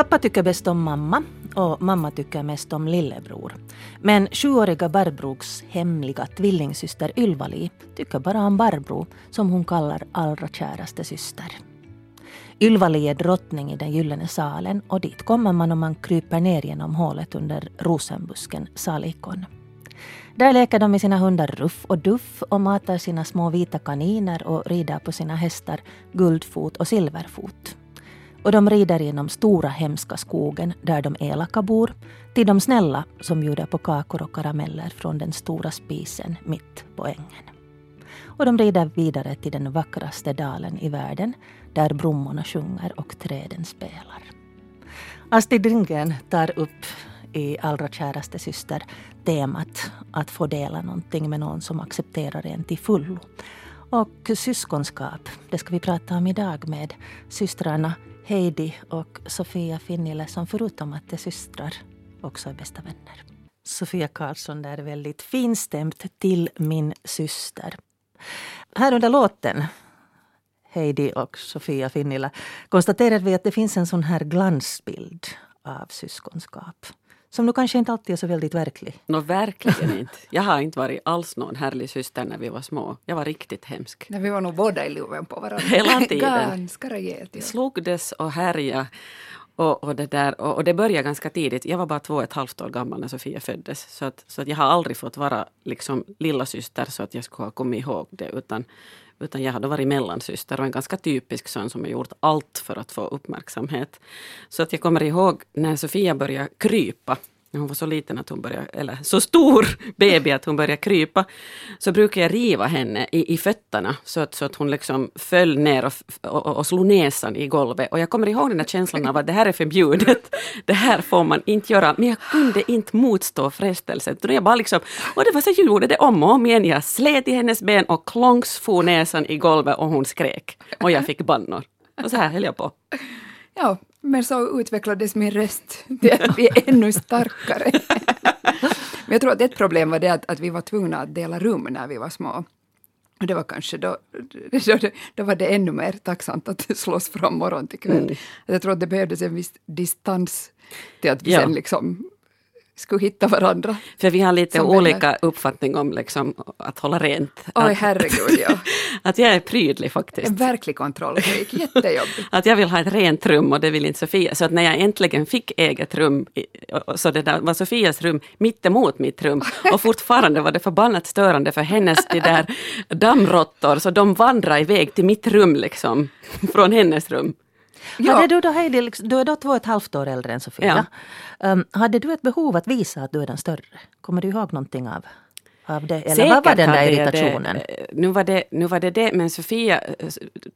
Pappa tycker bäst om mamma och mamma tycker mest om lillebror. Men sjuåriga Barbros hemliga tvillingsyster Ylva-Li tycker bara om Barbro som hon kallar allra käraste syster. Ylva-Li är drottning i den gyllene salen och dit kommer man om man kryper ner genom hålet under rosenbusken Salikon. Där leker de med sina hundar Ruff och Duff och matar sina små vita kaniner och rider på sina hästar Guldfot och Silverfot. Och de rider genom stora hemska skogen där de elaka bor till de snälla som bjuder på kakor och karameller från den stora spisen mitt på ängen. Och de rider vidare till den vackraste dalen i världen där blommorna sjunger och träden spelar. Astrid Lindgren tar upp i Allra käraste syster temat att få dela någonting med någon som accepterar en till fullo. Och syskonskap, det ska vi prata om idag med systrarna Heidi och Sofia Finnile som förutom att de är systrar också är bästa vänner. Sofia Karlsson där väldigt finstämt till min syster. Här under låten Heidi och Sofia Finnila konstaterar vi att det finns en sån här glansbild av syskonskap. Som nu kanske inte alltid är så väldigt verklig. Nå, verkligen inte. Jag har inte varit alls någon härlig syster när vi var små. Jag var riktigt hemsk. Nej, vi var nog båda i luven på varandra. Hela tiden. Ganska rejält. Ja. Slogdes och härja. Och, och, det där, och, och, det började ganska tidigt. Jag var bara två och ett halvt år gammal när Sofia föddes. Så, att, så att jag har aldrig fått vara liksom lilla syster så att jag skulle ha kommit ihåg det. Utan, utan jag hade varit mellansyster och en ganska typisk son som har gjort allt för att få uppmärksamhet. Så att jag kommer ihåg när Sofia började krypa när hon var så liten att hon började, eller så stor baby att hon började krypa, så brukade jag riva henne i, i fötterna så att, så att hon liksom föll ner och, och, och slog näsan i golvet. Och jag kommer ihåg den där känslan av att det här är förbjudet, det här får man inte göra. Men jag kunde inte motstå frestelsen. Jag bara liksom, och det var så jag gjorde det om och om igen. Jag slet i hennes ben och klongs for näsan i golvet och hon skrek. Och jag fick bannor. Och så här höll jag på. Ja, men så utvecklades min röst till att bli ännu starkare. Men jag tror att ett problem var det att, att vi var tvungna att dela rum när vi var små. Och det var kanske då, då, då var det ännu mer tacksamt att slåss från morgon till kväll. Mm. Jag tror att det behövdes en viss distans till att vi ja. sen liksom skulle hitta varandra. För vi har lite olika vänner. uppfattning om liksom, att hålla rent. Oj, herregud ja. att jag är prydlig faktiskt. En verklig kontrollfreak, jättejobbigt. att jag vill ha ett rent rum och det vill inte Sofia. Så att när jag äntligen fick eget rum, så det där var Sofias rum mitt emot mitt rum. Och fortfarande var det förbannat störande för hennes de där dammråttor, så de vandrade iväg till mitt rum liksom, från hennes rum. Ja. Hade du då Heidi, liksom, du är då två och ett halvt år äldre än Sofia. Ja. Um, hade du ett behov att visa att du är den större? Kommer du ihåg någonting av, av det? Eller Säkert vad var den där irritationen? Det, nu, var det, nu var det det, men Sofia,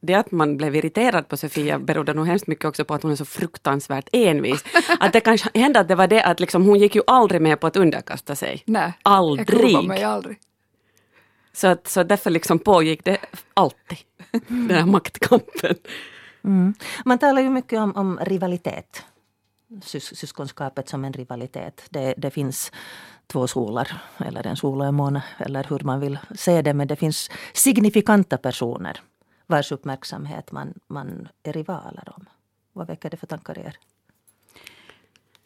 det att man blev irriterad på Sofia berodde nog hemskt mycket också på att hon är så fruktansvärt envis. Att det kanske hände att det var det att liksom, hon gick ju aldrig med på att underkasta sig. Nej, aldrig. jag mig aldrig. Så, att, så därför liksom pågick det alltid, den här maktkampen. Mm. Man talar ju mycket om, om rivalitet. Sys syskonskapet som en rivalitet. Det, det finns två solar, eller en sol och en måne, eller hur man vill se det. Men det finns signifikanta personer vars uppmärksamhet man, man är rivaler om. Vad väcker det för tankar i er?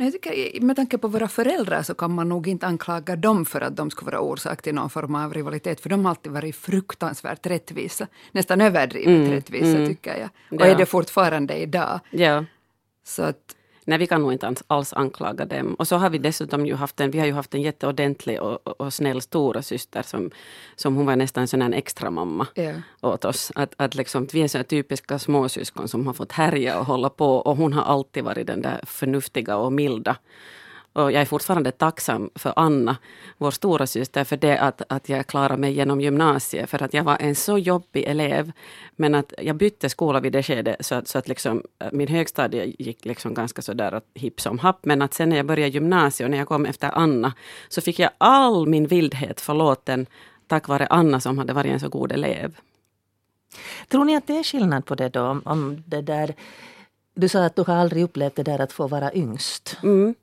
Jag tycker, med tanke på våra föräldrar så kan man nog inte anklaga dem för att de skulle vara orsak till någon form av rivalitet, för de har alltid varit fruktansvärt rättvisa. Nästan överdrivet mm, rättvisa, mm, tycker jag. Och ja. är det fortfarande idag. Ja. Så att, Nej, vi kan nog inte alls anklaga dem. Och så har vi dessutom ju haft en, vi har ju haft en jätteordentlig och, och, och snäll stora syster som, som hon var nästan en sån här extra mamma yeah. åt oss. Att, att liksom, vi är så typiska småsyskon som har fått härja och hålla på och hon har alltid varit den där förnuftiga och milda. Och jag är fortfarande tacksam för Anna, vår stora syster, för det att, att jag klarade mig genom gymnasiet. För att jag var en så jobbig elev. Men att jag bytte skola vid det skedet så att, så att liksom, äh, min högstadie gick liksom ganska sådär hipp som happ. Men att sen när jag började gymnasiet och när jag kom efter Anna så fick jag all min vildhet förlåten tack vare Anna som hade varit en så god elev. Tror ni att det är skillnad på det då? Om, om det där, du sa att du har aldrig upplevt det där att få vara yngst. Mm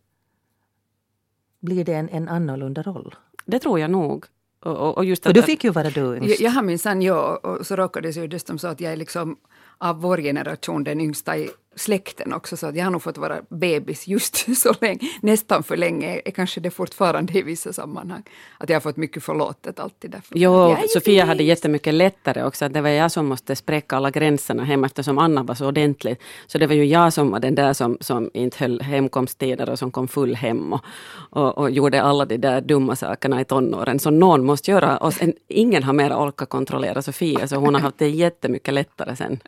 blir det en, en annorlunda roll? Det tror jag nog. Och, och just För du fick ju vara du yngst. Jag, jag har minsann, ja, och så råkade det sig dessutom så att jag är liksom av vår generation den yngsta i släkten också, så att jag har nog fått vara bebis just så länge, nästan för länge, är kanske det fortfarande i vissa sammanhang. Att jag har fått mycket förlåtet alltid därför. Jo, Sofia hade jättemycket lättare också, att det var jag som måste spräcka alla gränserna hemma eftersom Anna var så ordentlig. Så det var ju jag som var den där som, som inte höll hemkomsttider och som kom full hem och, och, och, gjorde alla de där dumma sakerna i tonåren. Så någon måste göra, och en, ingen har mer orkat kontrollera Sofia, så hon har haft det jättemycket lättare sen.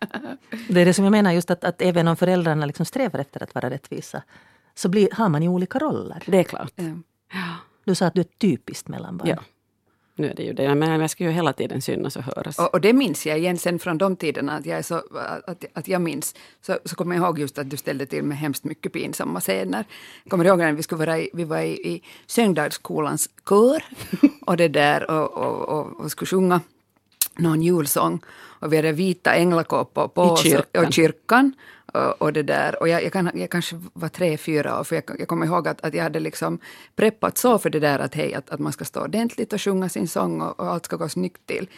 Det är det som jag menar, just att, att även om föräldrarna liksom strävar efter att vara rättvisa, så blir, har man ju olika roller. Det är klart. Ja. Du sa att du är typiskt mellanbarn. Ja. Nu är det ju det, men jag ska ju hela tiden synas och höras. Och, och, det minns jag igen sen från de tiderna, att jag, är så, att, att jag minns. Så, så kommer jag ihåg just att du ställde till med hemskt mycket pinsamma scener. Jag kommer ihåg när vi, skulle vara i, vi var i, i Söndagsskolans kör och, det där, och, och, och, och skulle sjunga någon julsång. Och vi hade vita änglakåpor på oss kyrkan. och kyrkan. Och, och, det där. och jag, jag, kan, jag kanske var tre, fyra år, för jag, jag kommer ihåg att, att jag hade liksom preppat så för det där att hej, att, att man ska stå ordentligt och sjunga sin sång och, och allt ska gå snyggt till.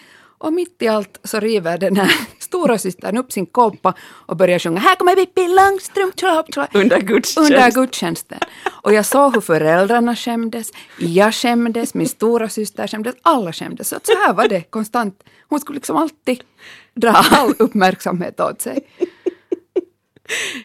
Och mitt i allt så river den här stora systern upp sin kåpa och börjar sjunga Här kommer Pippi Långstrump, Under gudstjänst. Under gudstjänsten. Och jag såg hur föräldrarna skämdes, jag skämdes, min stora syster skämdes, alla skämdes. Så, att så här var det konstant. Hon skulle liksom alltid dra all uppmärksamhet åt sig.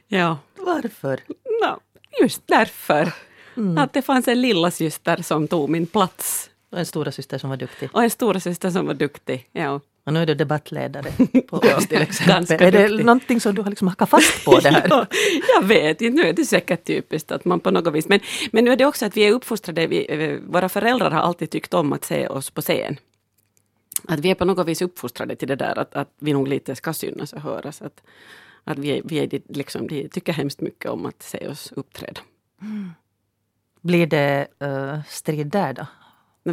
Ja. Varför? No, just därför. Mm. Att det fanns en lilla syster som tog min plats. Och en stora syster som var duktig. Och en stora syster som var duktig, ja. Och nu är du debattledare på oss till exempel. är det duktig. någonting som du har liksom hackat fast på det här? ja, jag vet inte, nu är det säkert typiskt att man på något vis, men, men nu är det också att vi är uppfostrade, vi, våra föräldrar har alltid tyckt om att se oss på scen. Att vi är på något vis uppfostrade till det där att, att vi nog lite ska synas och höras. Att, att vi, vi är, liksom, de tycker hemskt mycket om att se oss uppträda. Mm. Blir det uh, strid där då?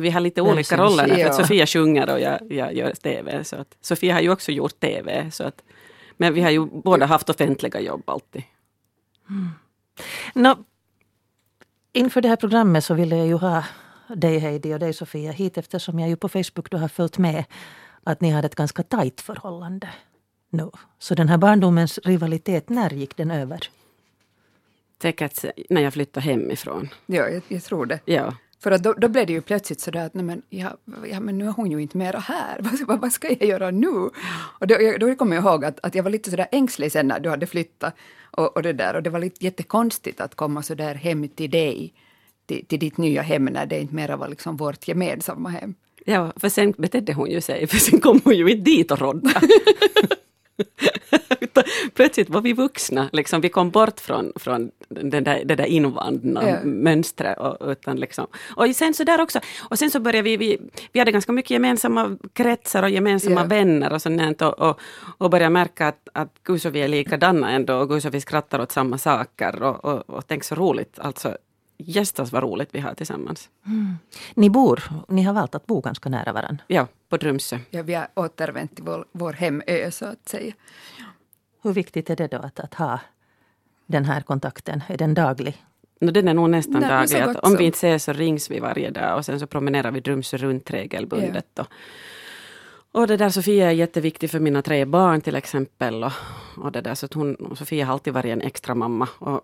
Vi har lite olika roller. För att Sofia sjunger och jag, jag gör TV. Så att, Sofia har ju också gjort TV. Så att, men vi har ju båda haft offentliga jobb alltid. Mm. No, inför det här programmet så ville jag ju ha dig Heidi och dig Sofia hit eftersom jag ju på Facebook då har följt med att ni har ett ganska tajt förhållande nu. Så den här barndomens rivalitet, när gick den över? Säkert när jag flyttade hemifrån. Ja, jag, jag tror det. Ja. För att då, då blev det ju plötsligt så att nej men, ja, ja, men nu är hon ju inte mera här. vad, vad ska jag göra nu? Och då, då kommer jag ihåg att, att jag var lite sådär ängslig sen när du hade flyttat. Och, och det där. Och det var lite jättekonstigt att komma så där hem till dig, till, till ditt nya hem, när det inte mera var liksom vårt gemensamma hem. Ja, för sen betedde hon ju sig, för sen kom hon ju inte dit och rodda. Plötsligt var vi vuxna, liksom, vi kom bort från, från den där, det där invandna ja. mönstret. Och, utan liksom. och sen så där också, och sen så började vi, vi, vi hade ganska mycket gemensamma kretsar och gemensamma ja. vänner och sånt och, och, och började märka att, att gud så vi är likadana ändå och gud så vi skrattar åt samma saker och, och, och tänk så roligt, alltså Gästas vad roligt vi har tillsammans. Mm. Ni bor, ni har valt att bo ganska nära varandra. Ja, på Drumsö. Ja, vi har återvänt till vår, vår hemö så att säga. Hur viktigt är det då att, att ha den här kontakten? Är den daglig? No, den är nog nästan Nej, daglig. Att om vi inte ses så rings vi varje dag och sen så promenerar vi Drumsö runt regelbundet. Ja. Och det där Sofia är jätteviktig för mina tre barn till exempel. Och, och det där, så att hon, Sofia har alltid varit en extra mamma. Och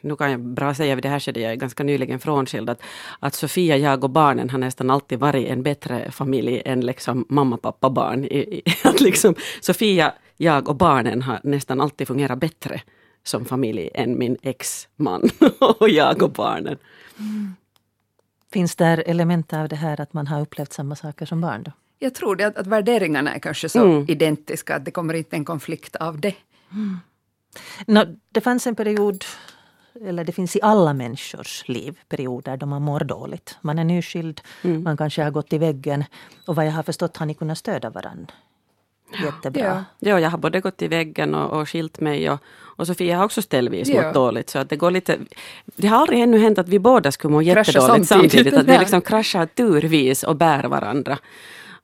nu kan jag bra säga vid det här skedet, jag är ganska nyligen frånskild, att, att Sofia, jag och barnen har nästan alltid varit en bättre familj än liksom mamma, pappa, barn. I, i, att liksom, Sofia, jag och barnen har nästan alltid fungerat bättre som familj än min ex-man och jag och barnen. Mm. Finns det element av det här att man har upplevt samma saker som barn? då? Jag tror det att, att värderingarna är kanske så mm. identiska att det kommer inte en konflikt av det. Mm. No, det fanns en period, eller det finns i alla människors liv perioder då man mår dåligt. Man är nyskild, mm. man kanske har gått i väggen och vad jag har förstått har ni kunnat stödja varandra. Jättebra. Ja. ja, jag har både gått i väggen och, och skilt mig och, och Sofia har också ställvis ja. mått dåligt. Så att det, går lite, det har aldrig ännu hänt att vi båda skulle må jättedåligt samtidigt. samtidigt att vi liksom kraschar turvis och bär varandra.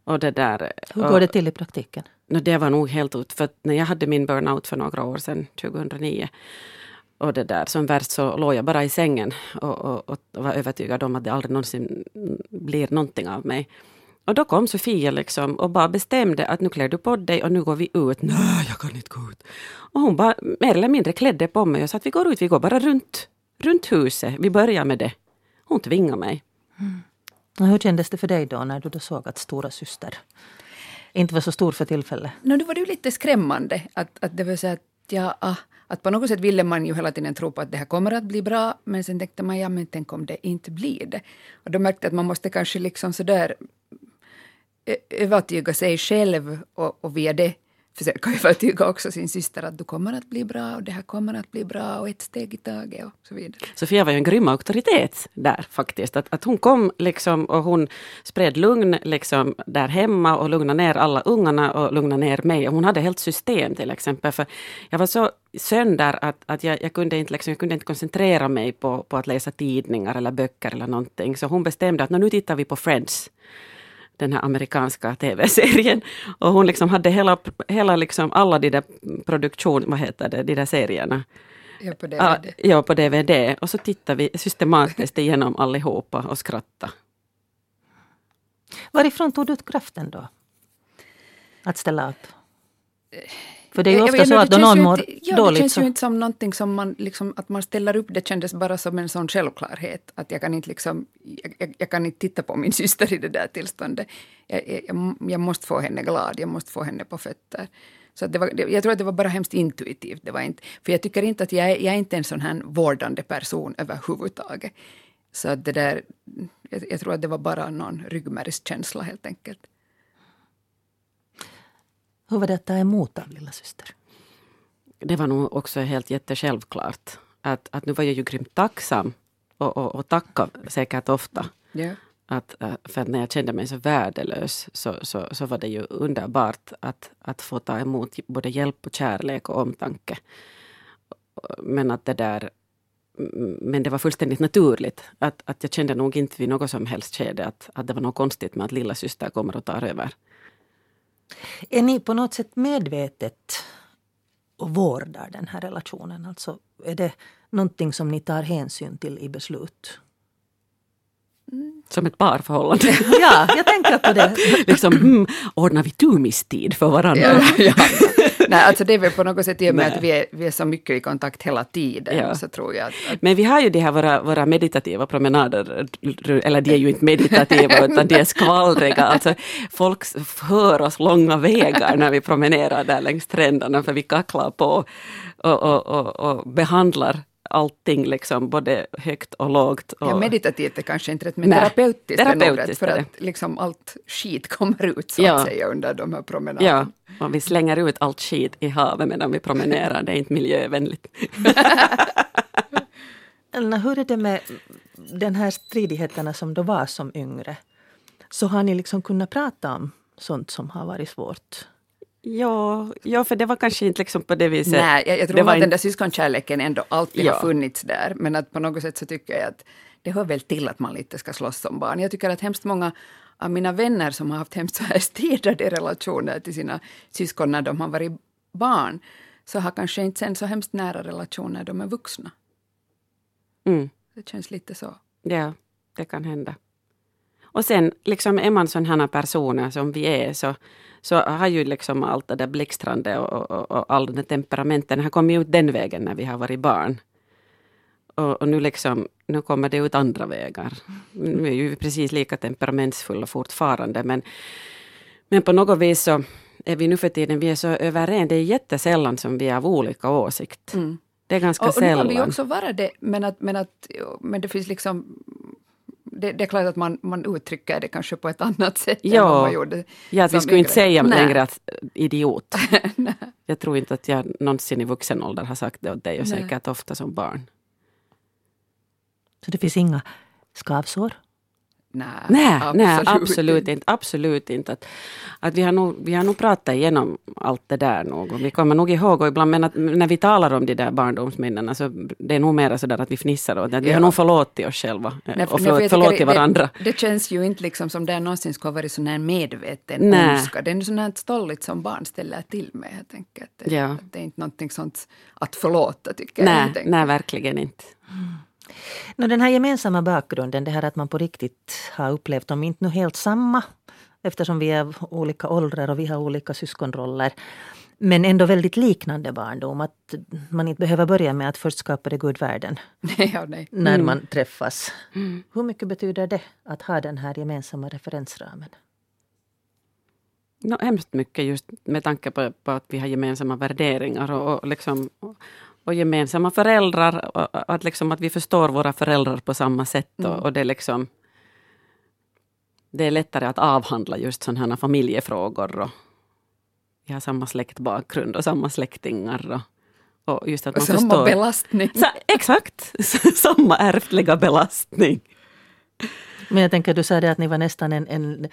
Och det där, Hur går det till i praktiken? No, det var nog helt ut, för när jag hade min burnout för några år sedan, 2009, och det där, som värst så låg jag bara i sängen och, och, och var övertygad om att det aldrig någonsin blir någonting av mig. och då kom Sofia liksom och bara bestämde att nu klär du på dig och nu går vi ut. Nej, jag kan inte gå ut. Och hon bara mer eller mindre klädde på mig och sa att vi går ut, vi går bara runt, runt huset. Vi börjar med det. Hon tvingade mig. Mm. Och hur kändes det för dig då när du då såg att stora syster inte var så stor för tillfället? No, då var det ju lite skrämmande att, att det var så att ja, ah, att på något sätt ville man ju hela tiden tro på att det här kommer att bli bra, men sen tänkte man, ja men tänk om det inte blir det. Och då märkte jag att man måste kanske liksom sådär övertyga sig själv och, och via det försöka övertyga också sin syster att du kommer att bli bra och det här kommer att bli bra och ett steg i taget och så vidare. Sofia var ju en grym auktoritet där faktiskt. Att, att hon kom liksom och hon spred lugn liksom där hemma och lugnade ner alla ungarna och lugnade ner mig. Och hon hade helt system till exempel. För jag var så sönder att, att jag, jag, kunde inte, liksom, jag kunde inte koncentrera mig på, på att läsa tidningar eller böcker eller någonting. Så hon bestämde att nu tittar vi på Friends den här amerikanska tv-serien. Och hon liksom hade hela, hela liksom alla de där produktion, vad heter det, de där serierna. Ja, på DVD. Ah, ja, på DVD. Och så tittade vi systematiskt igenom allihopa och skrattade. Varifrån tog du ut kraften då? Att ställa upp? För det är ju ofta så att då någon mår ja, dåligt. Det känns så. ju inte som någonting som man, liksom, att man ställer upp. Det kändes bara som en sån självklarhet. Att jag kan inte, liksom, jag, jag kan inte titta på min syster i det där tillståndet. Jag, jag, jag, måste få henne glad, jag måste få henne på fötter. Så det var, jag tror att det var bara hemskt intuitivt. Det var inte, för jag tycker inte att jag är, jag är inte en sån här vårdande person överhuvudtaget. Så det där, jag, jag tror att det var bara någon ryggmärgskänsla helt enkelt. Hur var det att ta emot av lilla syster? Det var nog också helt jättesjälvklart. Att, att nu var jag ju grymt tacksam och, och, och tacka säkert ofta. Yeah. Att, äh, för att när jag kände mig så värdelös så, så, så var det ju underbart att, att få ta emot både hjälp och kärlek och omtanke. Men att det där men det var fullständigt naturligt. Att, att jag kände nog inte vid något som helst skede att, att det var något konstigt med att lilla syster kommer och tar över. Är ni på något sätt medvetet och vårdar den här relationen? Alltså, är det någonting som ni tar hänsyn till i beslut? Som ett parförhållande? ja, jag tänker på det. liksom, mm, ordnar vi tumistid för varandra? Ja, ja. Nej, alltså det är väl på något sätt i och med att vi är, vi är så mycket i kontakt hela tiden. Ja. Så tror jag att, att... Men vi har ju de här våra, våra meditativa promenader, eller de är ju inte meditativa utan de är skvallriga. Alltså, folk hör oss långa vägar när vi promenerar där längs stränderna för vi kacklar på och, och, och, och behandlar allting liksom både högt och lågt. Och... Ja, meditativt är kanske inte rätt, men Nej, terapeutiskt, terapeutiskt är rätt, för att liksom allt skit kommer ut så ja. att säga under de här promenaderna. Ja, och vi slänger ut allt skit i havet medan vi promenerar, det är inte miljövänligt. Elna, hur är det med den här stridigheterna som då var som yngre? Så har ni liksom kunnat prata om sånt som har varit svårt? Ja, ja, för det var kanske inte liksom på det viset. Nej, jag, jag tror att in... den där syskonkärleken ändå alltid ja. har funnits där. Men att på något sätt så tycker jag att det hör väl till att man lite ska slåss som barn. Jag tycker att hemskt många av mina vänner som har haft hemskt så här stirrade relationer till sina syskon när de har varit barn, så har kanske inte sen så hemskt nära relationer när de är vuxna. Mm. Det känns lite så. Ja, det kan hända. Och sen liksom är man sådana personer som vi är så så har ju liksom allt det där blixtrande och, och, och all den där temperamenten har kommit ut den vägen när vi har varit barn. Och, och, nu, liksom, nu kommer det ut andra vägar. Vi är ju precis lika temperamentsfulla fortfarande men, men på något vis så är vi nu för tiden vi är så överens. Det är jättesällan som vi är av olika åsikt. Mm. Det är ganska och, sällan. Och nu kan vi också vara det, men, att, men, att, men det finns liksom det, det, är klart att man, man uttrycker det kanske på ett annat sätt ja. än vad man gjorde. Ja, att vi skulle inte säga Nej. längre att eh, idiot. jag tror inte att jag någonsin i vuxen ålder har sagt det åt dig och Nej. säkert ofta som barn. Så det finns inga skavsår? Nej, nej, absolut, nej, absolut inte. Absolut inte. Att, att vi, har nog, vi har nog pratat igenom allt det där nog. Och vi kommer nog ihåg, och ibland, men att när vi talar om de där barndomsminnena så det är nog mer sådär att vi fnissar åt det. Vi ja. har nog förlåtit oss själva nej, och förlåtit, förlåtit varandra. Det, det, känns ju inte liksom som det någonsin skulle ha varit sån här medveten nej. ondska. Det är sån här stolligt som barn ställer till med helt enkelt. Det, ja. det är inte någonting sånt att förlåta tycker nej, jag. Nej, verkligen inte. Mm. No, den här gemensamma bakgrunden, det här att man på riktigt har upplevt, om inte nu helt samma, eftersom vi är av olika åldrar och vi har olika syskonroller. Men ändå väldigt liknande barndom. Att man inte behöver börja med att först skapa det Gud världen. ja, nej. När mm. man träffas. Mm. Hur mycket betyder det att ha den här gemensamma referensramen? No, hemskt mycket just med tanke på, på att vi har gemensamma värderingar och, och, liksom, och, och gemensamma föräldrar. Och, att, liksom, att vi förstår våra föräldrar på samma sätt. Mm. Och, det, är liksom, det är lättare att avhandla just sådana här familjefrågor. Och vi har samma släktbakgrund och samma släktingar. Och, och just att man samma förstår. belastning. Så, exakt! samma ärftliga belastning. Men jag tänker, du sa det att ni var nästan en, en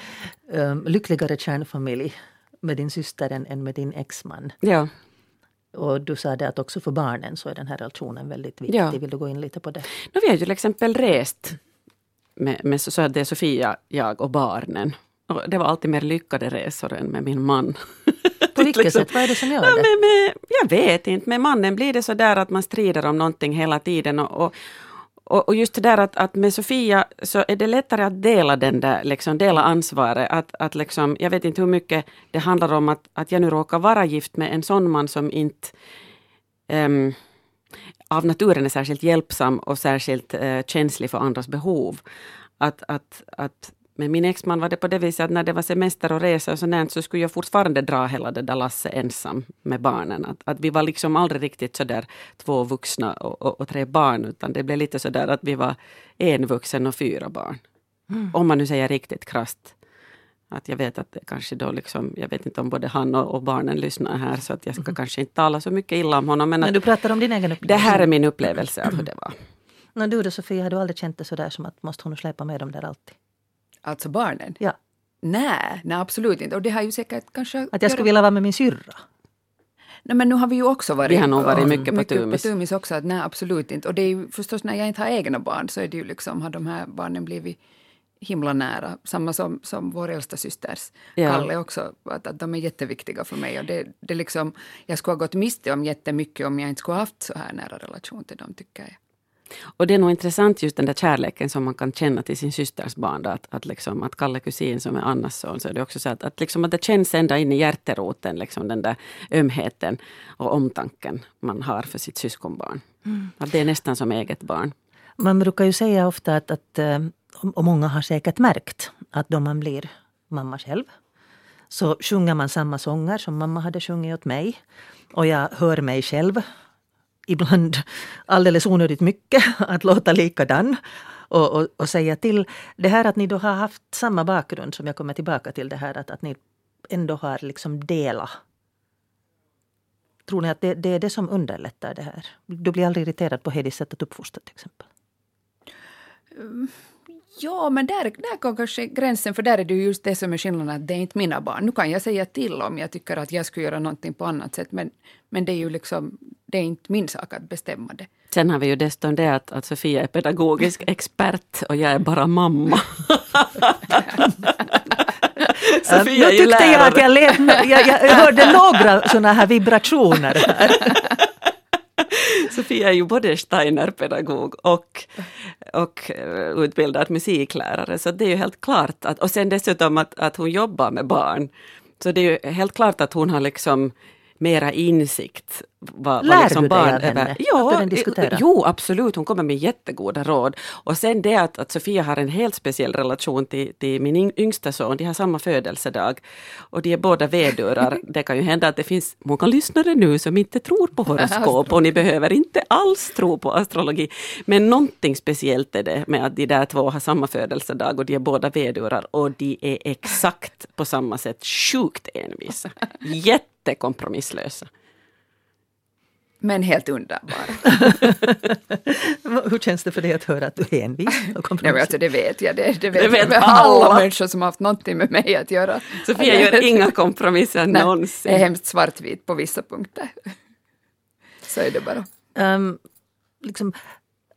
um, lyckligare kärnfamilj med din syster än, än med din exman. Ja. Och du sa det att också för barnen så är den här relationen väldigt viktig. Ja. Vill du gå in lite på det? No, vi har ju till exempel rest med, med så att det är Sofia, jag och barnen. Och det var alltid mer lyckade resor än med min man. På vilket liksom. sätt? Vad är det som gör det? med, med, jag vet inte. Med mannen blir det så där att man strider om någonting hela tiden. Och, och, och, och, just det där att, att med Sofia så är det lättare att dela den där, liksom dela ansvaret. Att, att liksom, jag vet inte hur mycket det handlar om att, att jag nu råkar vara gift med en sån man som inte um, av naturen är särskilt hjälpsam och särskilt uh, känslig för andras behov. Att, att, att med min exman var det på det viset att när det var semester och resa och sånt så skulle jag fortfarande dra hela det där lasset ensam med barnen. Att, att vi var liksom aldrig riktigt sådär två vuxna och, och, och, tre barn utan det blev lite sådär att vi var en vuxen och fyra barn. Mm. Om man nu säger riktigt krast. Att jag vet att det kanske då liksom, jag vet inte om både han och, och barnen lyssnar här så att jag ska mm. kanske inte tala så mycket illa om honom. Men, men du pratar om din egen upplevelse? Det här är min upplevelse av hur det var. Men du då Sofia, har du aldrig känt det sådär som att måste hon släpa med dem där alltid? Alltså barnen? Ja. Nej, nej absolut inte. Och det har ju säkert kanske... Att jag skulle vilja vara med min syrra? Nej, men nu har vi ju också varit, vi har nog varit mycket, på, mycket tumis. på tumis också. Att, nej, absolut inte. Och det är ju förstås när jag inte har egna barn så är det ju liksom, har de här barnen blivit himla nära. Samma som, som vår äldsta systers ja. Kalle också. Att, att de är jätteviktiga för mig. Och det, det liksom, jag skulle ha gått miste om jättemycket om jag inte skulle ha haft så här nära relation till dem, tycker jag. Och det är nog intressant just den där kärleken som man kan känna till sin systers barn. Då, att, att, liksom, att Kalle kusin som är Annas son, så är det också så att, att, liksom, att det känns ända in i hjärteroten, liksom, den där ömheten och omtanken man har för sitt syskonbarn. Mm. Att det är nästan som eget barn. Man brukar ju säga ofta att, att eh, och många har säkert märkt att då man blir mamma själv så sjunger man samma sånger som mamma hade sjungit åt mig. Och jag hör mig själv ibland alldeles onödigt mycket att låta likadan och, och, och, säga till. Det här att ni då har haft samma bakgrund som jag kommer tillbaka till det här att, att ni ändå har liksom delat. Tror ni att det, det, är det som underlättar det här? Du blir aldrig irriterad på Hedis sätt att uppfostra till exempel? Mm. Ja, men där, där går kanske gränsen, för där är det just det som är skillnaden, att det är inte mina barn. Nu kan jag säga till om jag tycker att jag skulle göra någonting på annat sätt, men, men det är ju liksom, det är inte min sak att bestämma det. Sen har vi ju dessutom det att, att Sofia är pedagogisk expert och jag är bara mamma. Sofia nu tyckte jag att jag, lät, jag, jag hörde några sådana här vibrationer. Här. Sofia är ju både Steiner-pedagog och, och eh, utbildad musiklärare, så det är ju helt klart att, och sen dessutom att, att hon jobbar med barn. Så det är ju helt klart att hon har liksom mera insikt. Vad, Lär liksom du dig av henne? Ja, jo, absolut. Hon kommer med jättegoda råd. Och sen det att, att Sofia har en helt speciell relation till, till min yngsta son. De har samma födelsedag. Och de är båda vedurar. Det kan ju hända att det finns många lyssnare nu som inte tror på horoskop och ni behöver inte alls tro på astrologi. Men någonting speciellt är det med att de där två har samma födelsedag och de är båda vedurar och de är exakt på samma sätt sjukt envisa. Jätte jättekompromisslösa. Men helt underbara. Hur känns det för dig att höra att du är envis och alltså det vet jag. Det, det vet, det vet alla. alla människor som har haft någonting med mig att göra. Sofia gör inga kompromisser Nej, någonsin. Det är hemskt svartvit på vissa punkter. Så är det bara. Um, liksom,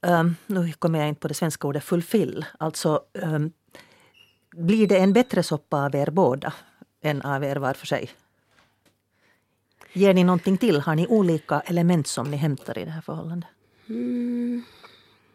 um, nu kommer jag inte på det svenska ordet fulfill. Alltså, um, blir det en bättre soppa av er båda än av er var för sig? Ger ni någonting till? Har ni olika element som ni hämtar i det här förhållandet? Mm.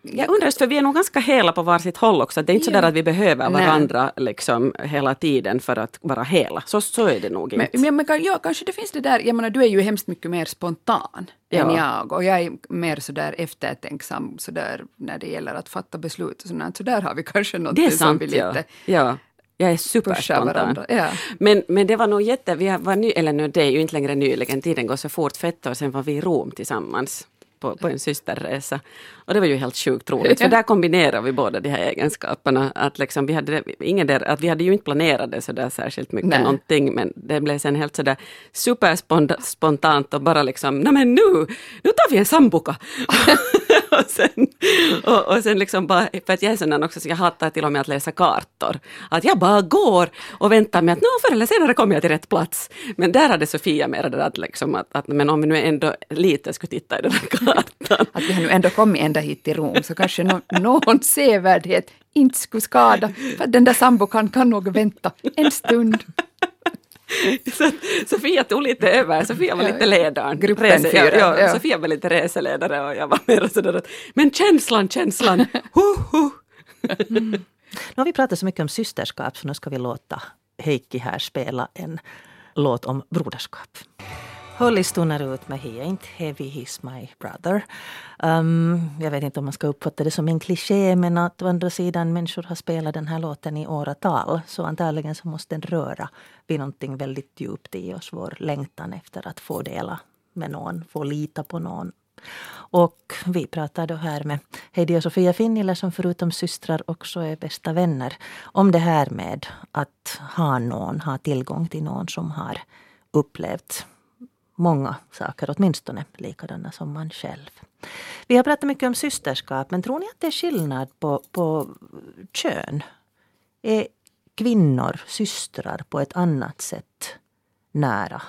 Jag undrar just för vi är nog ganska hela på varsitt håll också. Det är inte Ja. så där att vi behöver Nej. varandra liksom hela tiden för att vara hela. Så, så är det nog Men, inte. men, men ja, kanske det finns det där, jag menar du är ju hemskt mycket mer spontan än Ja. jag och jag är mer sådär eftertänksam sådär när det gäller att fatta beslut och sådant. Så där har vi kanske något som vi Ja. lite ja. Jag är superspontan. Ja. Men, men det var nog jätte, vi var ny, eller nu det är ju inte längre nyligen, tiden går så fort, för ett år sedan var vi i Rom tillsammans på, på en systerresa. Och det var ju helt sjukt roligt, för där kombinerar vi båda de här egenskaperna. Att liksom vi, hade, ingen där, att vi hade ju inte planerat det sådär särskilt mycket Nej. någonting, men det blev sen helt sådär superspontant och bara liksom, nej men nu, nu tar vi en sambuca. och, sen, och, och sen liksom bara, för att jag är sån också, så jag hatar till och med att läsa kartor. Att jag bara går och väntar med att nå förr eller senare kommer jag till rätt plats. Men där hade Sofia mer det att, liksom att, att men om vi nu ändå lite skulle titta i den här kartan. Att vi har nu ändå kommit ända hit till Rom så kanske no, någon sevärdhet inte skulle skada. För den där sambokan kan nog vänta en stund. Så Sofia tog lite över, Sofia var lite ledaren. Gruppen Rese- fyra, ja, ja. Sofia var lite reseledare och jag var mer sådär att, men känslan, känslan, hu, hu. Nu har vi pratat så mycket om systerskap så nu ska vi låta Heikki här spela en låt om broderskap. Holly stonar ut med He ain't heavy, he's my brother. Um, jag vet inte om man ska uppfatta det som en kliché men att å andra sidan människor har spelat den här låten i åratal så antagligen så måste den röra vid någonting väldigt djupt i oss, vår längtan efter att få dela med någon, få lita på någon. Och vi pratar då här med Heidi och Sofia Finnila som förutom systrar också är bästa vänner om det här med att ha någon, ha tillgång till någon som har upplevt många saker, åtminstone likadana som man själv. Vi har pratat mycket om systerskap, men tror ni att det är skillnad på, på kön? Är kvinnor systrar på ett annat sätt nära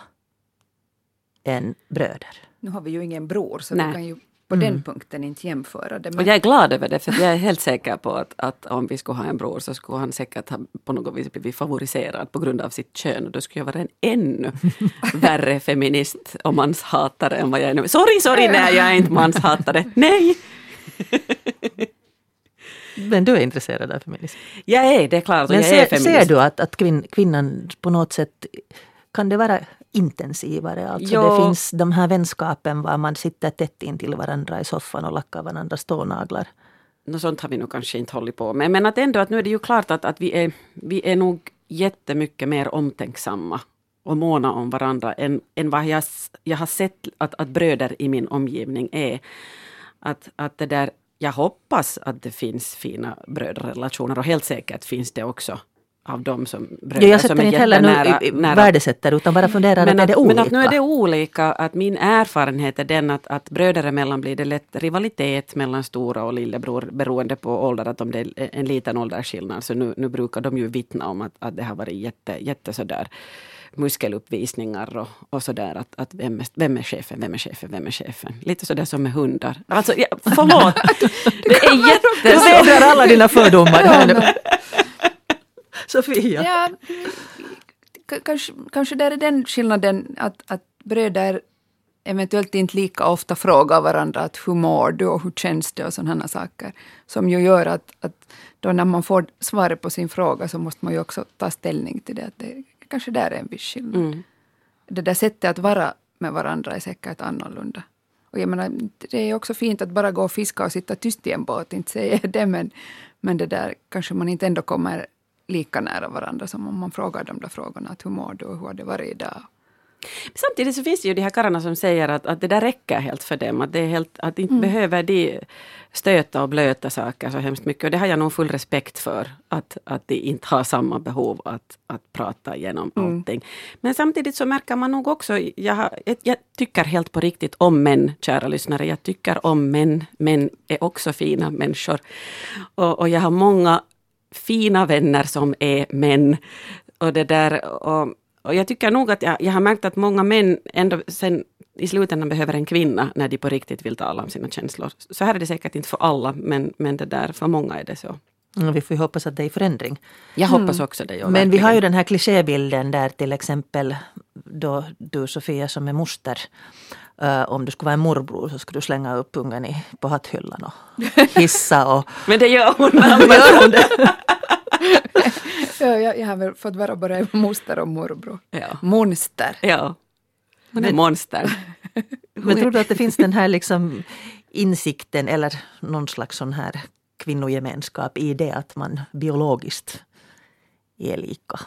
än bröder? Nu har vi ju ingen bror så Nej. vi kan ju på den punkten inte jämföra det. Och Men, jag är glad över det, för jag är helt säker på att, att om vi skulle ha en bror så skulle han säkert ha på något vis blivit favoriserad på grund av sitt kön. Och då skulle jag vara en ännu värre feminist och manshatare än vad jag är nu. Sorry, sorry, nej, jag är inte manshatare. Nej! Men du är intresserad av feminism? Jag är det, är klart. Och Men jag är ser, feminist. ser du att, att kvinn, kvinnan på något sätt kan det vara intensivare? Alltså Jo. det finns de här vänskapen var man sitter tätt in till varandra i soffan och lackar varandras tånaglar. Något sånt har vi nog kanske inte hållit på med. Men att ändå att nu är det ju klart att, att vi, är, vi är nog jättemycket mer omtänksamma och måna om varandra än, än vad jag, jag har sett att, att bröder i min omgivning är. Att, att det där, jag hoppas att det finns fina brödrarelationer och helt säkert finns det också av dem som bröder Ja, jag som sätter är inte heller jättenära- nu nära värdesätter utan bara funderar men att, är det olika? Men att nu är det olika. Att min erfarenhet är den att, att bröder emellan blir det lätt rivalitet mellan stora och lillebror beroende på ålder. Att om det är en liten åldersskillnad så nu, nu brukar de ju vittna om att, att det har varit jätte, jätte sådär muskeluppvisningar och, och sådär. Att, att vem, är, vem är chefen, vem är chefen, vem är chefen? Lite sådär som med hundar. Alltså, ja, förlåt! det är Du jätte... vädrar alla dina fördomar. Sofia? ja, k- kanske, kanske där är den skillnaden att, att bröder eventuellt inte lika ofta frågar varandra att hur mår du och hur känns det och sådana saker. Som ju gör att, att då när man får svaret på sin fråga så måste man ju också ta ställning till det. Att det kanske där är en viss skillnad. Mm. Det där sättet att vara med varandra är säkert annorlunda. Och jag menar, det är också fint att bara gå och fiska och sitta tyst i en båt, inte säger jag det, men, men det där kanske man inte ändå kommer lika nära varandra som om man frågar de där frågorna. Att hur mår du och hur har det varit idag? Samtidigt så finns det ju de här karlarna som säger att, att det där räcker helt för dem. Att, det är helt, att inte behöver de stöta och blöta saker så hemskt mycket. Och det har jag nog full respekt för. Att, att de inte har samma behov att, att prata igenom allting. Men samtidigt så märker man nog också, jag, har, jag, jag tycker helt på riktigt om män, kära lyssnare. Jag tycker om män. Män är också fina människor. Och, och jag har många fina vänner som är män. Och det där, och, och jag tycker nog att jag, jag har märkt att många män ändå sen i slutändan behöver en kvinna när de på riktigt vill tala om sina känslor. Så här är det säkert inte för alla, men, men det där, för många är det så. Mm, Vi får ju hoppas att det är förändring. Jag hoppas också det. ja, Men vi har ju verkligen. den här klichébilden där till exempel då du Sofia som är moster, uh, om du skulle vara en morbror så skulle du slänga upp ungen i, på hatthyllan och hissa och... Men det gör hon. Gör hon det? ja, jag, jag har väl fått vara både moster och morbror. Ja. Monster. Ja. Hon är monster. Men tror du att det finns den här liksom insikten eller någon slags sån här kvinnogemenskap i det att man biologiskt är lika?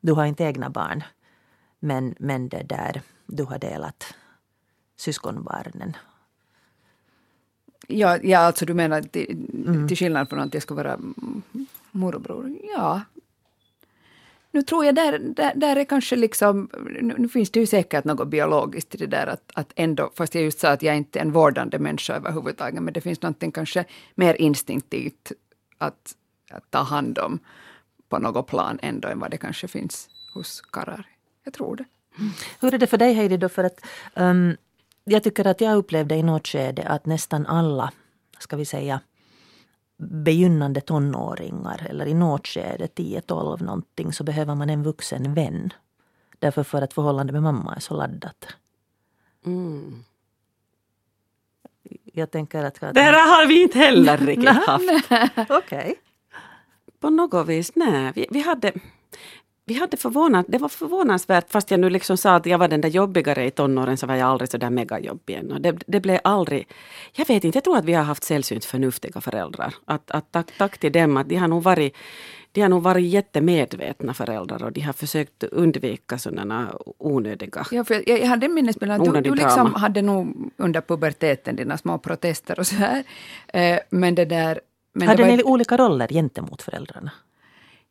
Du har inte egna barn, men, men det där, du har delat syskonbarnen. Ja, ja, alltså du menar till, till skillnad från att jag ska vara morbror? Ja. Nu tror jag där, där, där är kanske liksom, nu, nu, finns det ju säkert något biologiskt i det där att, att ändå, fast jag just sa att jag inte är en vårdande människa överhuvudtaget, men det finns någonting kanske mer instinktivt att, att ta hand om på något plan ändå än vad det kanske finns hos karlar. Jag tror det. Hur är det för dig Heidi då? För att, um, jag tycker att jag upplevde i något skede att nästan alla, ska vi säga, begynnande tonåringar eller i något skede, 10-12 någonting, så behöver man en vuxen vän. Därför för att förhållandet med mamma är så laddat. Mm. Jag tänker att... Det här har vi inte heller riktigt haft. Okej. Okay. På något vis, nej. Vi, vi hade vi hade förvånat, det var förvånansvärt, fast jag nu liksom sa att jag var den där jobbigare i tonåren så var jag aldrig så där megajobbig än. Det, det blev aldrig, jag vet inte, jag tror att vi har haft sällsynt förnuftiga föräldrar. Att, att tack, tack till dem, att de har nog varit de har nog varit jättemedvetna föräldrar och de har försökt undvika sådana onödiga Ja, för jag, jag hade en minnesbild att du, du liksom hade nog under puberteten dina små protester och så här. Eh, men det där... Men hade det var ni olika roller gentemot föräldrarna?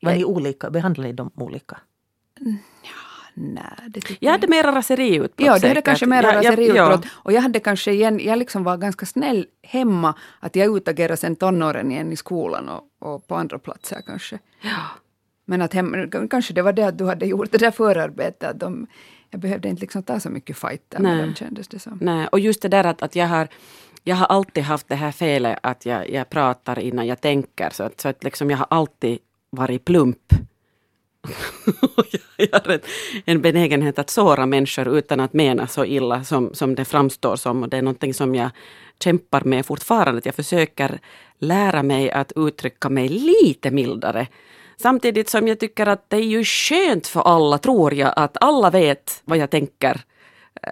Var ni olika? Behandlade ni dem olika? Nej, det jag hade mera raseriutbrott. Ja, du hade kanske mera ja, raseriutbrott. Ja. Och jag hade kanske igen, jag liksom var ganska snäll hemma, att jag utagerade sen tonåren igen i skolan och, och på andra platser kanske. Ja. Men att hem, kanske det var det att du hade gjort det där förarbetet, att de, jag behövde inte liksom ta så mycket fighter med dem kändes det som. Nej, och just det där att, att jag har jag har alltid haft det här felet att jag, jag pratar innan jag tänker. Så att, så att liksom jag har alltid varit plump. jag har en benägenhet att såra människor utan att mena så illa som, som det framstår som. Och det är någonting som jag kämpar med fortfarande. Att jag försöker lära mig att uttrycka mig lite mildare. Samtidigt som jag tycker att det är ju skönt för alla, tror jag, att alla vet vad jag tänker.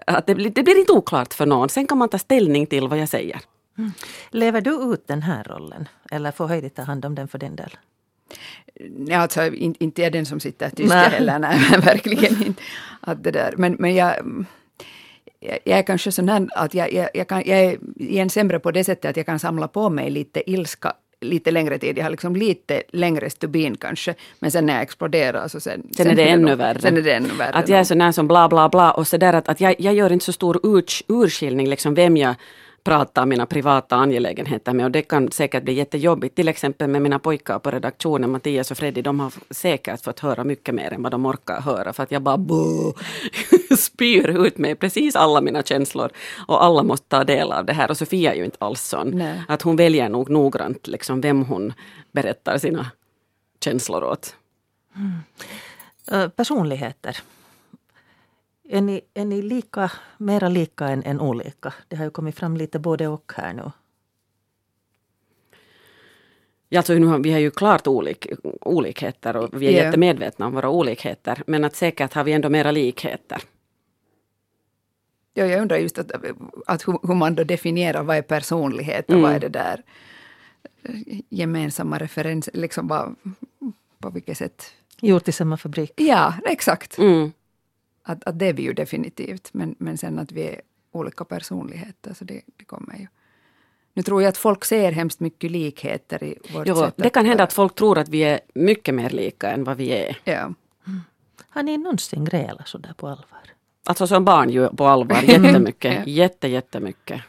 Att det, blir, det blir inte oklart för någon. Sen kan man ta ställning till vad jag säger. Mm. Lever du ut den här rollen? Eller får Heidi ta hand om den för din del? Ja, alltså, inte är jag den som sitter tyst heller, nej, verkligen inte. Att det där. Men, men jag, jag är kanske sån här att jag, jag, jag, kan, jag är igen sämre på det sättet att jag kan samla på mig lite ilska lite längre tid. Jag har liksom lite längre stubin kanske. Men sen när jag exploderar så sen... Sen, sen är det ännu värre. Sen är det ännu värre. Att jag är sån här som bla bla bla och sådär att, att jag, jag gör inte så stor urskiljning liksom vem jag prata mina privata angelägenheter med och det kan säkert bli jättejobbigt. Till exempel med mina pojkar på redaktionen, Mattias och Freddy, de har säkert fått höra mycket mer än vad de orkar höra för att jag bara spyr ut med precis alla mina känslor och alla måste ta del av det här och Sofia är ju inte alls sån. Nej. Att hon väljer nog noggrant liksom vem hon berättar sina känslor åt. Mm. Personligheter. Är ni, är ni lika, mera lika än, än olika? Det har ju kommit fram lite både och här nu. Ja, alltså, nu har, vi har ju klart olik, olikheter och vi är yeah. jättemedvetna om våra olikheter. Men att säkert har vi ändå mera likheter. Ja, jag undrar just att, att hur man då definierar vad är personlighet och mm. vad är det där gemensamma referenser, liksom vad, på vilket sätt? Gjort i samma fabrik. Ja, exakt. Mm. Att, att det är vi ju definitivt, men, men sen att vi är olika personligheter, så det, det kommer ju. Nu tror jag att folk ser hemskt mycket likheter i vårt jo, sätt Det kan hända att folk tror att vi är mycket mer lika än vad vi är. Ja. Mm. Har ni någonsin grälat sådär på allvar? Alltså som barn ju på allvar jättemycket. ja. Jätte, jättemycket.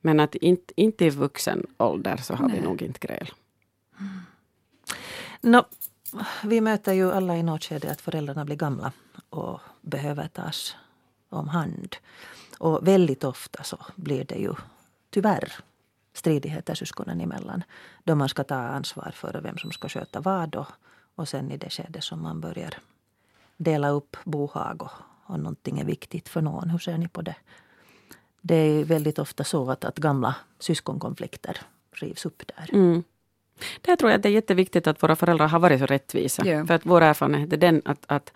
Men att inte, inte i vuxen ålder så har Nej. vi nog inte gräl. Mm. No, vi möter ju alla i något skede att föräldrarna blir gamla och behöver tas om hand. Och väldigt ofta så blir det ju tyvärr stridigheter syskonen emellan. Då man ska ta ansvar för vem som ska sköta vad och, och sen i det skede som man börjar dela upp bohag och, och någonting är viktigt för någon. Hur ser ni på det? Det är väldigt ofta så att, att gamla syskonkonflikter rivs upp där. Mm. Där tror jag att det är jätteviktigt att våra föräldrar har varit så rättvisa. Ja. För att vår erfarenhet är den att, att,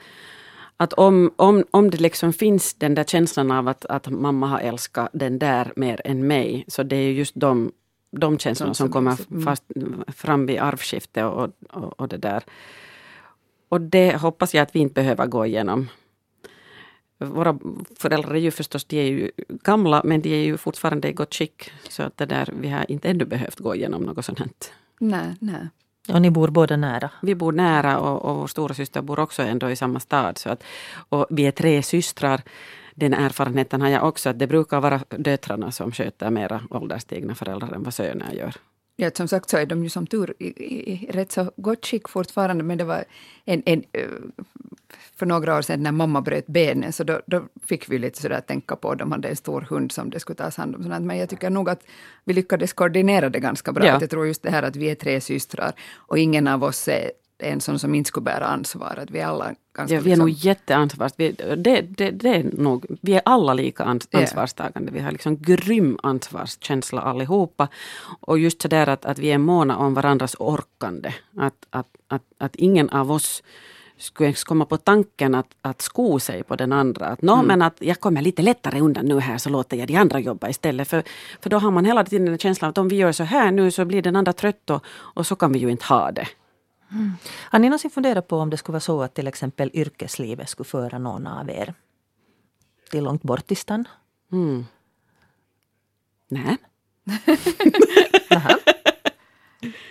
att om, om, om det liksom finns den där känslan av att, att mamma har älskat den där mer än mig, så det är just de, de känslorna De som som kommer. Mm. fast, fram vid arvskifte och, och, och det där. Och det hoppas jag att vi inte behöver gå igenom. Våra föräldrar är ju förstås de är ju gamla, men de är ju fortfarande i gott skick. Så att det där, vi har inte ännu behövt gå igenom något sånt. Nej, nej. Och ni bor båda nära. Vi bor nära och, och vår stora syster bor också ändå i samma stad. Så att, och vi är tre systrar. Den erfarenheten har jag också, att det brukar vara döttrarna som sköter mera ålderstigna föräldrar än vad söner gör. Ja, som sagt så är de ju som tur i, i, i rätt så gott skick fortfarande, men det var en, en, eh, för några år sedan när mamma bröt benen, så då, då fick vi lite sådär tänka på, de hade en stor hund som det skulle tas hand om. Sådant. Men jag tycker nog att vi lyckades koordinera det ganska bra. Ja. Jag tror just det här att vi är tre systrar och ingen av oss är en sån som inte skulle bära ansvar. Att vi är alla ganska... Ja, vi är nog jätteansvars... Vi, det, det, det är nog, vi är alla lika ans, ansvarstagande. Vi har liksom grym ansvarskänsla allihopa. Och just så där att, att vi är måna om varandras orkande. Att, att, att, att ingen av oss skulle ens komma på tanken att, att sko sig på den andra. Att, nå, men att jag kommer lite lättare undan nu här så låter jag de andra jobba istället. För, för då har man hela tiden den känslan att om vi gör så här nu så blir den andra trött och, och så kan vi ju inte ha det. Har ni någonsin funderat på om det skulle vara så att till exempel yrkeslivet skulle föra någon av er till långt bort i stan? Mm. Nej.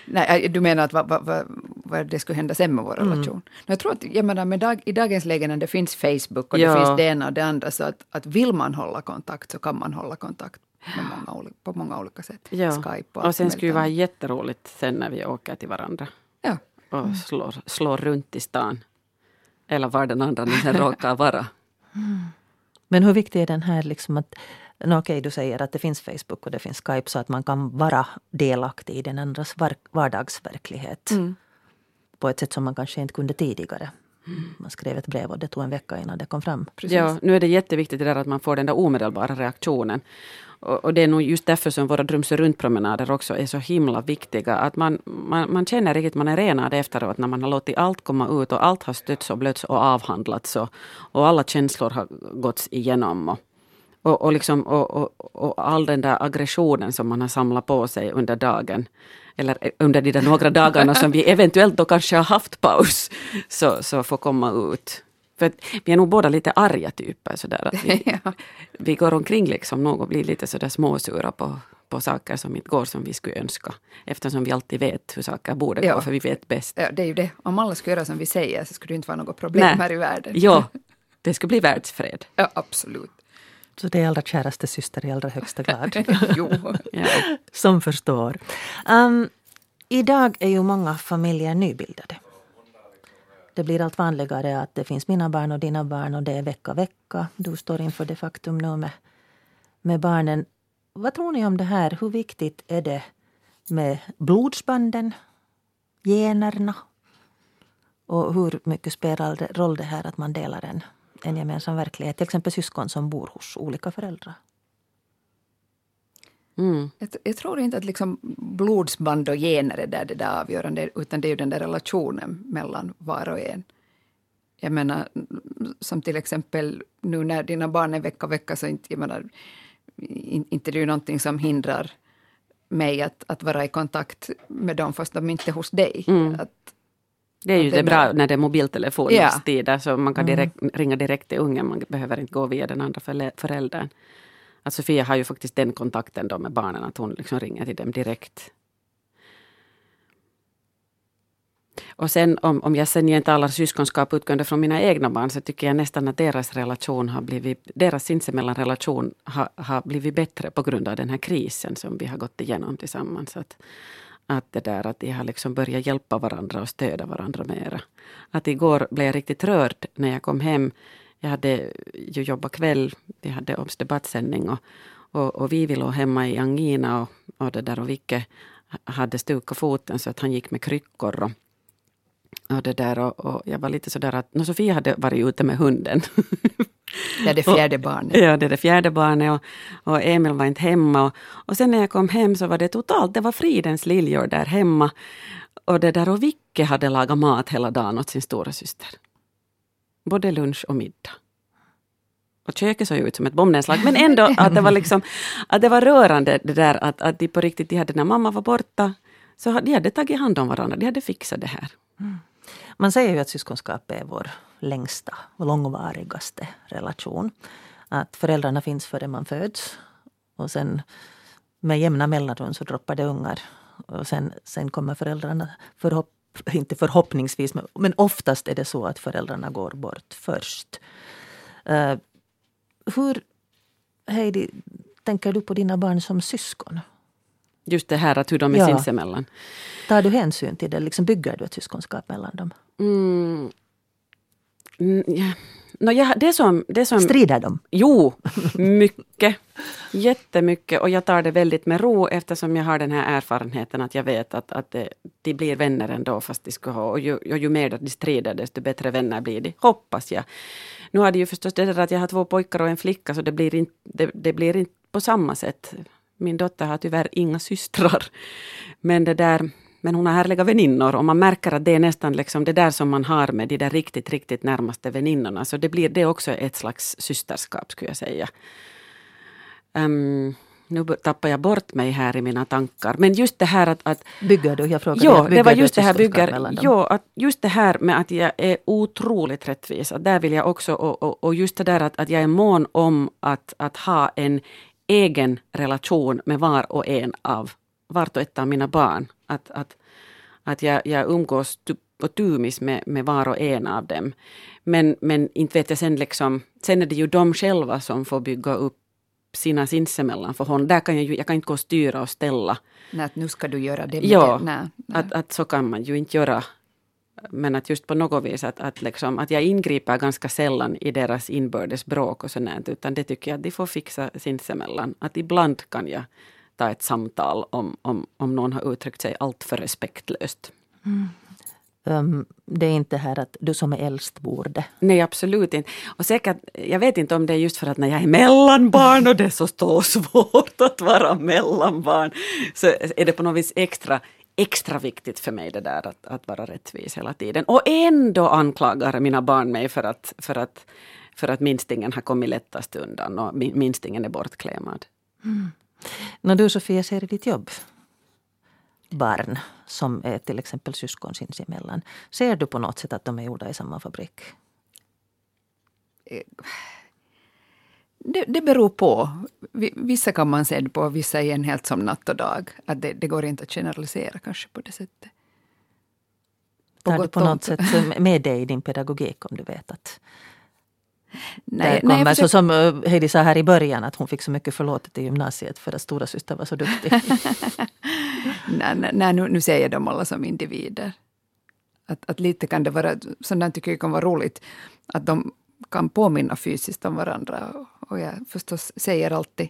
Nej, du menar att vad, vad, vad, det skulle hända sen med vår relation? Jag tror att, jag menar, med dag, i dagens läge när det finns Facebook och Ja. det finns det ena och det andra, så att, att vill man hålla kontakt så kan man hålla kontakt med många, på många olika sätt. Ja. Skype och, Och, sen skulle det vara jätteroligt sen när vi åker till varandra Ja, och slår, slår runt i stan. Eller var den andra nu sen råkar vara. Men hur viktig är den här liksom att No, okej, du säger att det finns Facebook och det finns Skype så att man kan vara delaktig i den andras var- vardagsverklighet. På ett sätt som man kanske inte kunde tidigare. Man skrev ett brev och det tog en vecka innan det kom fram. precis. Ja, nu är det jätteviktigt det där att man får den där omedelbara reaktionen. Och, och det är nog just därför som våra Drömsö runt-promenader också är så himla viktiga. Att man, man, man känner riktigt, man är renad efteråt när man har låtit allt komma ut och allt har stötts och blötts och avhandlats och, och alla känslor har gåtts igenom. Och, och, och, liksom, och, och, och all den där aggressionen som man har samlat på sig under dagen. Eller eh, under de där några dagarna som vi eventuellt då kanske har haft paus. Så, så får komma ut. För att vi är nog båda lite arga typer. Sådär, att vi, Ja. vi går omkring liksom nog och blir lite sådär småsura på, på saker som inte går som vi skulle önska. Eftersom vi alltid vet hur saker borde Ja. gå, för vi vet bäst. Ja, det är ju det. Om alla skulle göra som vi säger så skulle det inte vara något problem Nej. här i världen. Ja, det skulle bli världsfred. Ja, absolut. Så det är allra käraste syster i allra högsta grad. jo. Ja. Som förstår. Um, idag är ju många familjer nybildade. Det blir allt vanligare att det finns mina barn och dina barn och det är vecka vecka. Du står inför det faktum nu med, med barnen. Vad tror ni om det här? Hur viktigt är det med blodsbanden, generna? Och hur mycket spelar det roll det här att man delar en, en gemensam verklighet? Till exempel syskon som bor hos olika föräldrar. Mm. Jag, jag tror inte att liksom blodsband och gener är där det där avgörande, utan det är ju den där relationen mellan var och en. Jag menar, som till exempel nu när dina barn är vecka vecka, så inte, jag menar, in, inte det är ju någonting som hindrar mig att, att vara i kontakt med dem, fast de inte är hos dig. Mm. Att, Det är ju det är bra när det är mobiltelefonens Ja. tider, så man kan direkt, ringa direkt till ungen. Man behöver inte gå via den andra föräldern. Att Sofia har ju faktiskt den kontakten då med barnen, att hon liksom ringer till dem direkt. Och sen om, om jag sen igen talar syskonskap utgående från mina egna barn så tycker jag nästan att deras relation har blivit, deras sinsemellan relation har, har blivit bättre på grund av den här krisen som vi har gått igenom tillsammans. Att, att det där att de har liksom börjat hjälpa varandra och stödja varandra mera. Att igår blev jag riktigt rörd när jag kom hem. Jag hade ju jobbat kväll, vi hade Obs debattsändning och, och, och vi låg hemma i angina och, och det där och Vicke hade stukat foten så att han gick med kryckor. Och, och, det där, och, och jag var lite sådär att no, Sofia hade varit ute med hunden. Det är det fjärde barnet. Ja, det är det fjärde barnet och, och Emil var inte hemma. Och, och sen när jag kom hem så var det totalt, det var fridens liljor där hemma. Och det där och Vicke hade lagat mat hela dagen åt sin stora syster. Både lunch och middag. Och köket såg ju ut som ett bombnedslag. Men ändå att det var liksom, att det var rörande det där att, att de på riktigt, de hade, när mamma var borta, så de hade tagit hand om varandra, de hade fixat det här. Mm. Man säger ju att syskonskap är vår längsta och långvarigaste relation. Att föräldrarna finns före man föds. Och sen med jämna mellanrum så droppar det ungar. Och sen, sen kommer föräldrarna, förhopp, inte förhoppningsvis, men, men oftast är det så att föräldrarna går bort först. Uh, hur, Heidi, tänker du på dina barn som syskon? Just det här att hur de är ja. sinsemellan. Tar du hänsyn till det? Liksom bygger du ett syskonskap mellan dem? Mm. Mm, ja. No, ja, det som, det som, Strider de? Jo, mycket. Jättemycket. Och jag tar det väldigt med ro eftersom jag har den här erfarenheten att jag vet att, att det, de blir vänner ändå fast de ska ha. Och ju, och ju mer de strider desto bättre vänner blir de. Hoppas jag. Nu har det ju förstås det där att jag har två pojkar och en flicka så det blir inte, det, det blir inte på samma sätt. Min dotter har tyvärr inga systrar. Men det där men hon har härliga väninnor och man märker att det är nästan liksom det där som man har med de där riktigt, riktigt närmaste väninnorna. Så det blir det också ett slags systerskap skulle jag säga. Um, nu tappar jag bort mig här i mina tankar. Men just det här att... att bygger du? Jag frågade. Jo, det var just det här bygger, jo, att just det här med att jag är otroligt rättvis. Att där vill jag också, och, och, och just det där att, att jag är mån om att, att ha en egen relation med var och en av vart och ett av mina barn. Att, att, att jag, jag umgås på tumis med, med var och en av dem. Men, men inte vet jag sen liksom, sen är det ju de själva som får bygga upp sina sinsemellan förhållanden. Där kan jag, ju, jag kan inte gå och styra och ställa. Nej, att nu ska du göra det. ja, det. Nej, nej. Att, att så kan man ju inte göra. Men att just på något vis att, att, liksom, att jag ingriper ganska sällan i deras inbördes bråk och sånt. Utan det tycker jag att de får fixa sinsemellan. Att ibland kan jag ta ett samtal om, om, om någon har uttryckt sig alltför respektlöst. Mm. Um, det är inte här att du som är äldst borde. Nej, absolut inte. Och säkert, jag vet inte om det är just för att när jag är mellanbarn och det är så svårt att vara mellanbarn, så är det på något vis extra extra viktigt för mig det där att, att vara rättvis hela tiden. Och ändå anklagar mina barn mig för att, för att, för att minstingen har kommit lättast undan och minstingen är bortklämad. Mm. När du Sofia ser i ditt jobb barn som är till exempel syskon sinsemellan. Ser du på något sätt att de är gjorda i samma fabrik? Det, det beror på. Vissa kan man se på, vissa är en helt som natt och dag. Att det, det går inte att generalisera kanske på det sättet. Tar du på något sätt med dig i din pedagogik om du vet att Nej, kommer, nej, så som eh, Heidi sa här i början att hon fick så mycket förlåtet i gymnasiet för att stora syster var så duktig. nej, nej, nej nu, nu ser jag dem alla som individer. Att, att lite kan det vara, sådant tycker jag kan vara roligt, att de kan påminna fysiskt om varandra. Och jag förstås säger alltid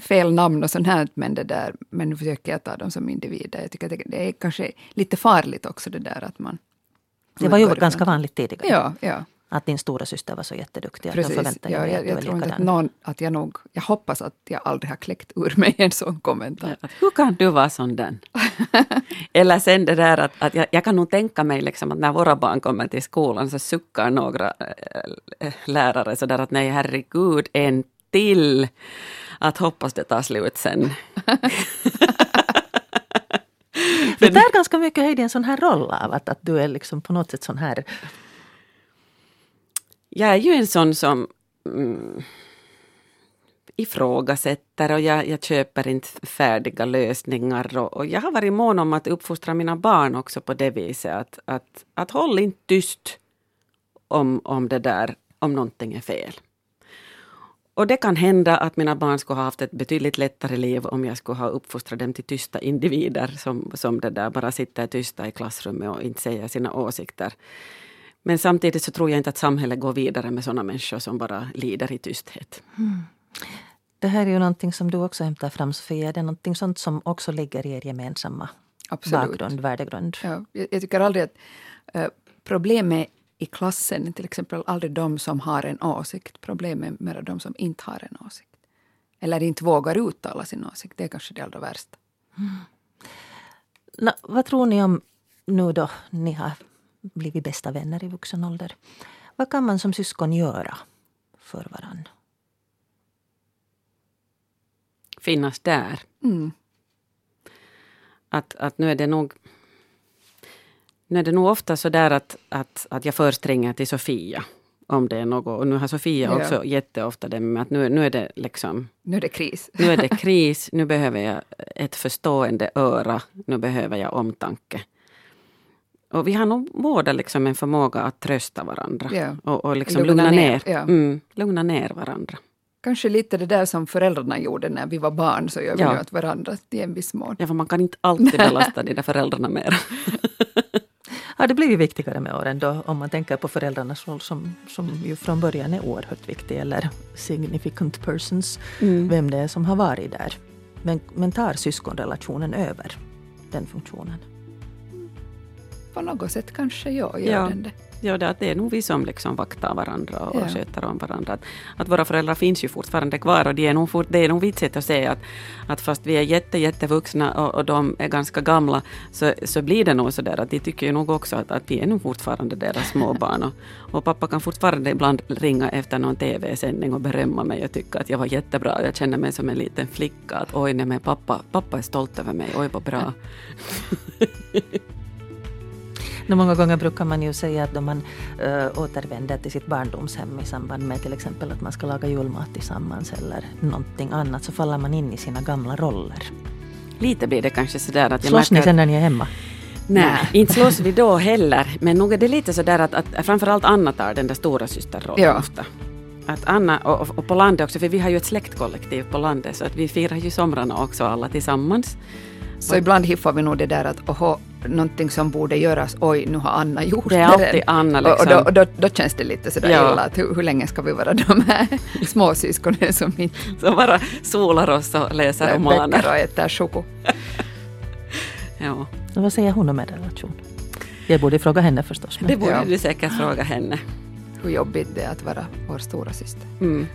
fel namn och sånt här, men, det där, men nu försöker jag ta dem som individer. Jag tycker att det, det är kanske lite farligt också det där att man... Det var ju ganska vanligt tidigare. Ja, ja att din stora syster var så jätteduktig. Precis. Att ja, jag, jag, tror inte att någon, att jag nog, jag hoppas att jag aldrig har kläckt ur mig en sån kommentar. Ja, hur kan du vara sån den? Eller sen det där att, att jag, jag, kan nog tänka mig liksom att när våra barn kommer till skolan så suckar några äh, lärare sådär att nej herregud, en till. Att hoppas det tar slut sen. det tar ganska mycket höjd i en sån här roll av att, att du är liksom på något sätt sån här jag är ju en sån som mm, ifrågasätter och jag, jag köper inte färdiga lösningar. Och, och, jag har varit mån om att uppfostra mina barn också på det viset att, att, att håll inte tyst om, om det där, om någonting är fel. Och det kan hända att mina barn skulle ha haft ett betydligt lättare liv om jag skulle ha uppfostrat dem till tysta individer som, som det där bara sitter tysta i klassrummet och inte säger sina åsikter. Men samtidigt så tror jag inte att samhället går vidare med sådana människor som bara lider i tysthet. Mm. Det här är ju någonting som du också hämtar fram Sofia. Det är någonting sånt som också ligger i er gemensamma Absolut. bakgrund, värdegrund. Ja, jag, jag tycker aldrig att uh, problemet i klassen till exempel aldrig de som har en åsikt. Problemet är mer de som inte har en åsikt. Eller inte vågar uttala sin åsikt. Det är kanske det allra värsta. Mm. Nå, vad tror ni om nu då ni har blivit bästa vänner i vuxen ålder? Vad kan man som syskon göra för varann? Finnas där. Mm. Att, att nu är det nog nu är det nog ofta så där att, att, att jag först ringer till Sofia om det är något. Och nu har Sofia ja. också jätteofta det med att nu, nu är det liksom... Nu är det kris. nu är det kris, nu behöver jag ett förstående öra, nu behöver jag omtanke. Och vi har nog båda liksom en förmåga att trösta varandra. Ja. Och, och liksom lugna, lugna ner, ner. Ja. Mm, lugna ner varandra. Kanske lite det där som föräldrarna gjorde när vi var barn, så gör vi ja. nu åt varandra i en viss mån. Ja, för man kan inte alltid belasta de där föräldrarna mer. har det blivit viktigare med åren då, om man tänker på föräldrarnas roll som, som ju från början är oerhört viktig, eller significant persons, mm. vem det är som har varit där. Men, men tar syskonrelationen över den funktionen? På något sätt kanske jag gör ja. den det. Ja, det, det är nog vi som liksom vaktar varandra och ja. sköter om varandra. Att, att, våra föräldrar finns ju fortfarande kvar och det är nog, fort, det är nog vitsigt att säga att, att fast vi är jätte, jättevuxna och, och de är ganska gamla så, så blir det nog så där att de tycker ju nog också att, att vi är nog fortfarande deras småbarn. Och, och pappa kan fortfarande ibland ringa efter någon TV-sändning och berömma mig och tycka att jag var jättebra. Jag känner mig som en liten flicka. Att oj, nej men pappa, pappa är stolt över mig. Oj, vad bra. Många gånger brukar man ju säga att då man äh, återvänder till sitt barndomshem i samband med till exempel att man ska laga julmat tillsammans eller någonting annat så faller man in i sina gamla roller. Lite blir det kanske sådär att Slåss ni sen när ni är hemma? Nej, inte slåss vi då heller. Men nog är det lite sådär att, att framförallt Anna tar den där stora systerrollen ja. ofta. Att Anna, och, och, på landet också, för vi har ju ett släktkollektiv på landet så att vi firar ju somrarna också alla tillsammans. Så ibland hiffar vi nog det där att oho, någonting som borde göras, oj, nu har Anna gjort det. Det är alltid Anna liksom. Och, då, och då, då, känns det lite sådär ja. illa, att hur, hur, länge ska vi vara de här småsyskonen som inte... Som bara solar oss och läser romaner. Och äter choko. ja. Och vad säger hon om er relation? Jag borde fråga henne förstås. Men... Det borde ja. du säkert fråga henne. Hur jobbigt det är att vara vår stora syster. Mm.